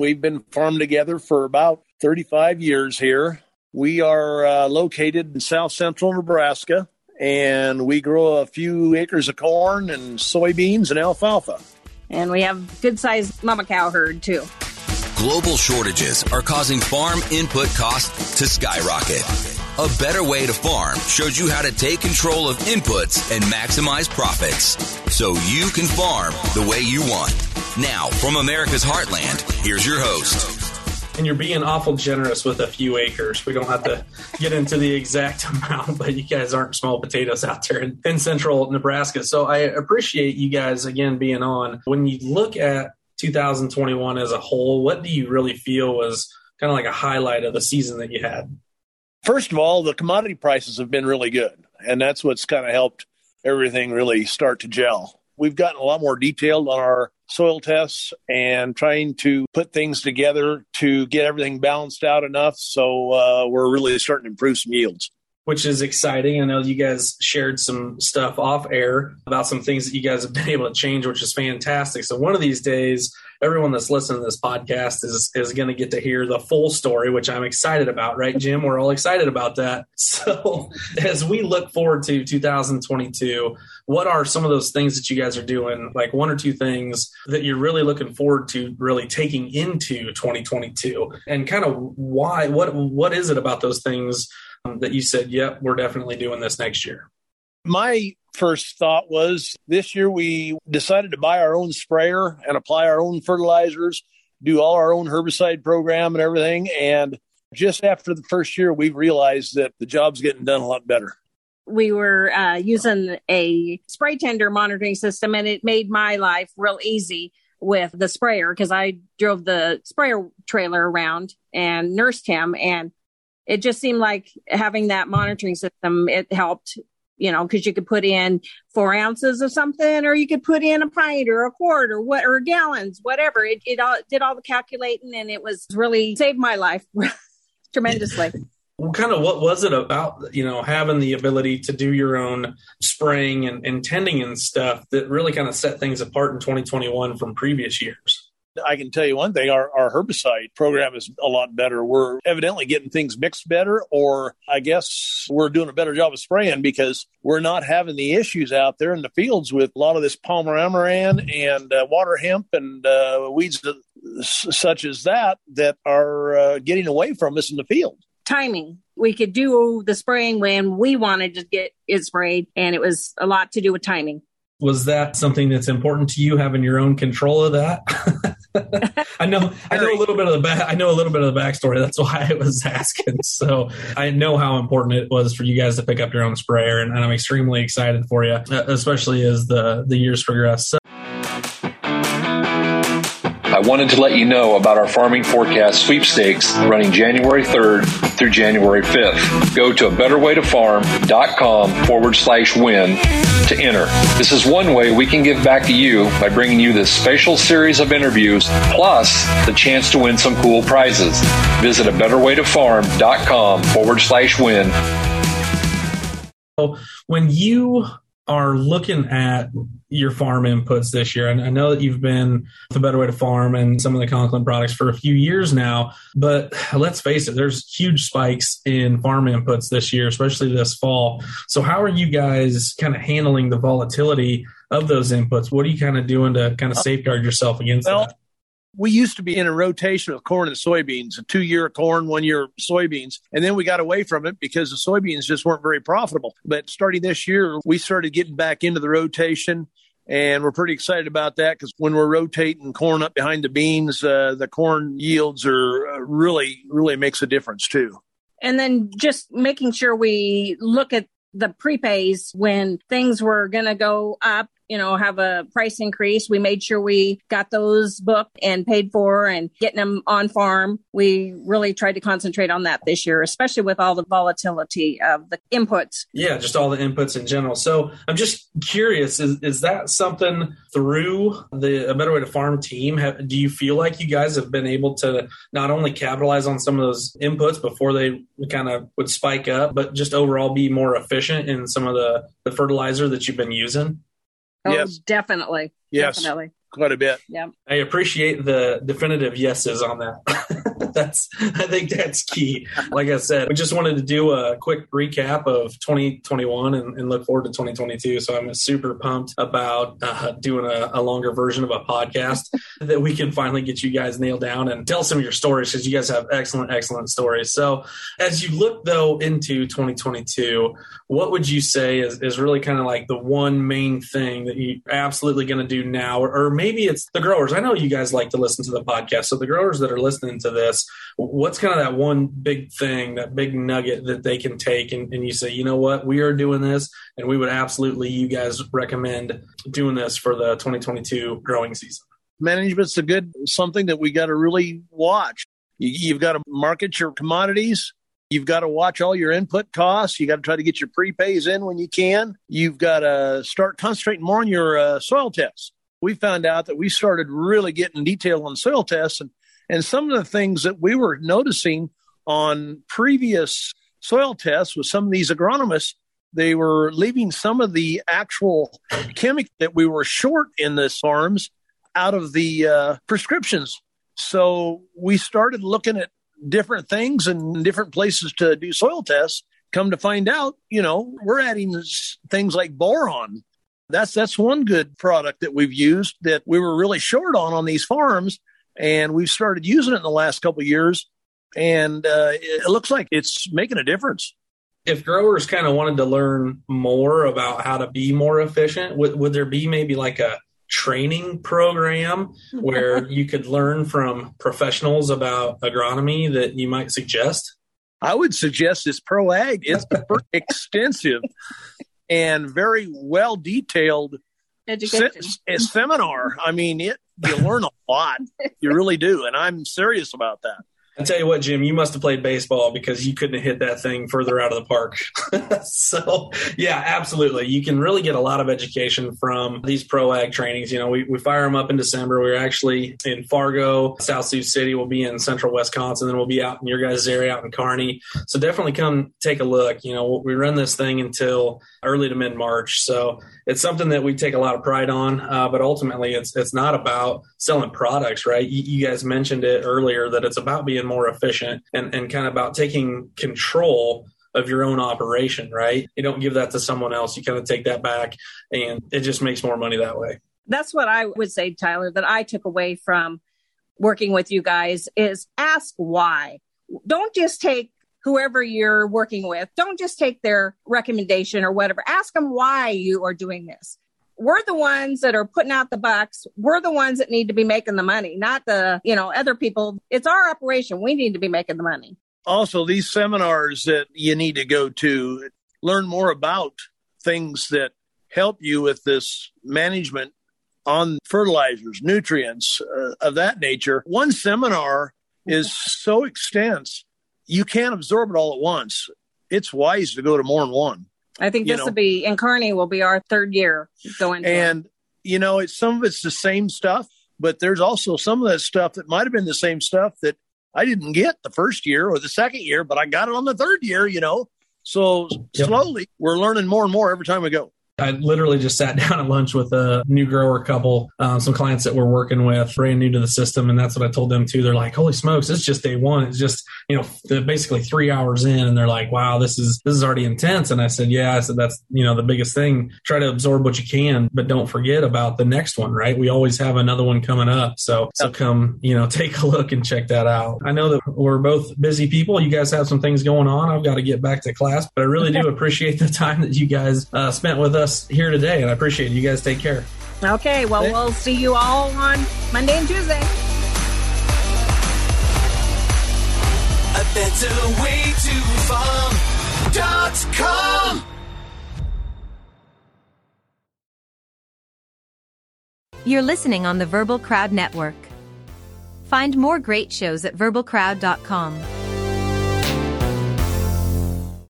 We've been farmed together for about 35 years here. We are uh, located in south central Nebraska and we grow a few acres of corn and soybeans and alfalfa. And we have good sized mama cow herd too. Global shortages are causing farm input costs to skyrocket. A better way to farm shows you how to take control of inputs and maximize profits so you can farm the way you want. Now, from America's heartland, here's your host, and you're being awful generous with a few acres. We don't have to get into the exact amount, but you guys aren't small potatoes out there in, in central Nebraska. So I appreciate you guys again being on. When you look at 2021 as a whole, what do you really feel was kind of like a highlight of the season that you had? First of all, the commodity prices have been really good, and that's what's kind of helped everything really start to gel. We've gotten a lot more detailed on our soil tests and trying to put things together to get everything balanced out enough. So uh, we're really starting to improve some yields. Which is exciting. I know you guys shared some stuff off air about some things that you guys have been able to change, which is fantastic. So one of these days, everyone that's listening to this podcast is is going to get to hear the full story, which I'm excited about, right, Jim? We're all excited about that. So as we look forward to 2022, what are some of those things that you guys are doing? Like one or two things that you're really looking forward to really taking into 2022, and kind of why? What what is it about those things? Um, that you said, yep, we're definitely doing this next year? My first thought was this year we decided to buy our own sprayer and apply our own fertilizers, do all our own herbicide program and everything. And just after the first year, we realized that the job's getting done a lot better. We were uh, using a spray tender monitoring system, and it made my life real easy with the sprayer because I drove the sprayer trailer around and nursed him. And it just seemed like having that monitoring system, it helped you know, because you could put in four ounces of something, or you could put in a pint or a quart or what or gallons, whatever. It it all did all the calculating, and it was really saved my life tremendously. Well, kind of what was it about, you know, having the ability to do your own spraying and, and tending and stuff that really kind of set things apart in 2021 from previous years? I can tell you one thing our, our herbicide program is a lot better. We're evidently getting things mixed better, or I guess we're doing a better job of spraying because we're not having the issues out there in the fields with a lot of this Palmer amaranth and uh, water hemp and uh, weeds such as that that are uh, getting away from us in the field. Timing. We could do the spraying when we wanted to get it sprayed, and it was a lot to do with timing was that something that's important to you having your own control of that I know I know a little bit of the back I know a little bit of the backstory. That's why I was asking. So I know how important it was for you guys to pick up your own sprayer, and, and I'm extremely excited for you, uh, especially as the the years progress. So- wanted to let you know about our Farming Forecast sweepstakes running January 3rd through January 5th. Go to a betterwaytofarm.com forward slash win to enter. This is one way we can give back to you by bringing you this special series of interviews plus the chance to win some cool prizes. Visit a betterwaytofarm.com forward slash win. When you are looking at your farm inputs this year, and I know that you've been with a better way to farm and some of the Conklin products for a few years now, but let's face it, there's huge spikes in farm inputs this year, especially this fall. So how are you guys kind of handling the volatility of those inputs? What are you kind of doing to kind of uh, safeguard yourself against well, that? We used to be in a rotation of corn and soybeans, a two year corn, one year soybeans. And then we got away from it because the soybeans just weren't very profitable. But starting this year, we started getting back into the rotation. And we're pretty excited about that because when we're rotating corn up behind the beans, uh, the corn yields are uh, really, really makes a difference too. And then just making sure we look at the prepays when things were going to go up you know, have a price increase. We made sure we got those booked and paid for and getting them on farm. We really tried to concentrate on that this year, especially with all the volatility of the inputs. Yeah, just all the inputs in general. So I'm just curious, is, is that something through the A Better Way to Farm team? Have, do you feel like you guys have been able to not only capitalize on some of those inputs before they kind of would spike up, but just overall be more efficient in some of the, the fertilizer that you've been using? Oh, yes. definitely. Yes. Definitely. quite a bit. Yeah. I appreciate the definitive yeses on that. that's I think that's key. Like I said, we just wanted to do a quick recap of 2021 and, and look forward to 2022. So I'm super pumped about uh, doing a, a, longer version of a podcast that we can finally get you guys nailed down and tell some of your stories because you guys have excellent, excellent stories. So as you look though into 2022, what would you say is, is really kind of like the one main thing that you're absolutely going to do now, or, or maybe it's the growers? I know you guys like to listen to the podcast, so the growers that are listening to this, what's kind of that one big thing, that big nugget that they can take, and, and you say, you know what, we are doing this, and we would absolutely, you guys recommend doing this for the 2022 growing season. Management's a good something that we got to really watch. You, you've got to market your commodities You've got to watch all your input costs. You got to try to get your prepays in when you can. You've got to start concentrating more on your uh, soil tests. We found out that we started really getting detail on soil tests and, and some of the things that we were noticing on previous soil tests with some of these agronomists, they were leaving some of the actual chemical that we were short in the farms out of the uh, prescriptions. So we started looking at different things and different places to do soil tests. Come to find out, you know, we're adding things like boron. That's that's one good product that we've used that we were really short on on these farms, and we've started using it in the last couple of years, and uh, it looks like it's making a difference if growers kind of wanted to learn more about how to be more efficient, would, would there be maybe like a training program where you could learn from professionals about agronomy that you might suggest? I would suggest this Pro Ag. It's extensive and very well detailed se- seminar. I mean, it you learn a lot. You really do, and I'm serious about that. I tell you what, Jim, you must have played baseball because you couldn't have hit that thing further out of the park. so, yeah, absolutely. You can really get a lot of education from these pro ag trainings. You know, we, we fire them up in December. We're actually in Fargo, South Sioux City. We'll be in central Wisconsin. Then we'll be out in your guys' area out in Kearney. So, definitely come take a look. You know, we run this thing until early to mid March. So, it's something that we take a lot of pride on. Uh, but ultimately, it's, it's not about selling products, right? You, you guys mentioned it earlier that it's about being more efficient and, and kind of about taking control of your own operation, right? You don't give that to someone else. You kind of take that back and it just makes more money that way. That's what I would say, Tyler, that I took away from working with you guys is ask why. Don't just take whoever you're working with, don't just take their recommendation or whatever. Ask them why you are doing this we're the ones that are putting out the bucks. We're the ones that need to be making the money, not the, you know, other people. It's our operation. We need to be making the money. Also, these seminars that you need to go to learn more about things that help you with this management on fertilizers, nutrients uh, of that nature. One seminar is so extensive, you can't absorb it all at once. It's wise to go to more than one. I think this will be in Kearney will be our third year going. And it. you know, it's some of it's the same stuff, but there's also some of that stuff that might have been the same stuff that I didn't get the first year or the second year, but I got it on the third year. You know, so yep. slowly we're learning more and more every time we go. I literally just sat down at lunch with a new grower couple, um, some clients that we're working with, brand new to the system, and that's what I told them too. They're like, "Holy smokes, it's just day one. It's just you know basically three hours in," and they're like, "Wow, this is this is already intense." And I said, "Yeah," I said that's you know the biggest thing. Try to absorb what you can, but don't forget about the next one. Right? We always have another one coming up, so so come you know take a look and check that out. I know that we're both busy people. You guys have some things going on. I've got to get back to class, but I really do appreciate the time that you guys uh, spent with us us here today, and I appreciate it. You guys take care. Okay, well, Thanks. we'll see you all on Monday and Tuesday. A better way to farm.com. You're listening on the Verbal Crowd Network. Find more great shows at verbalcrowd.com.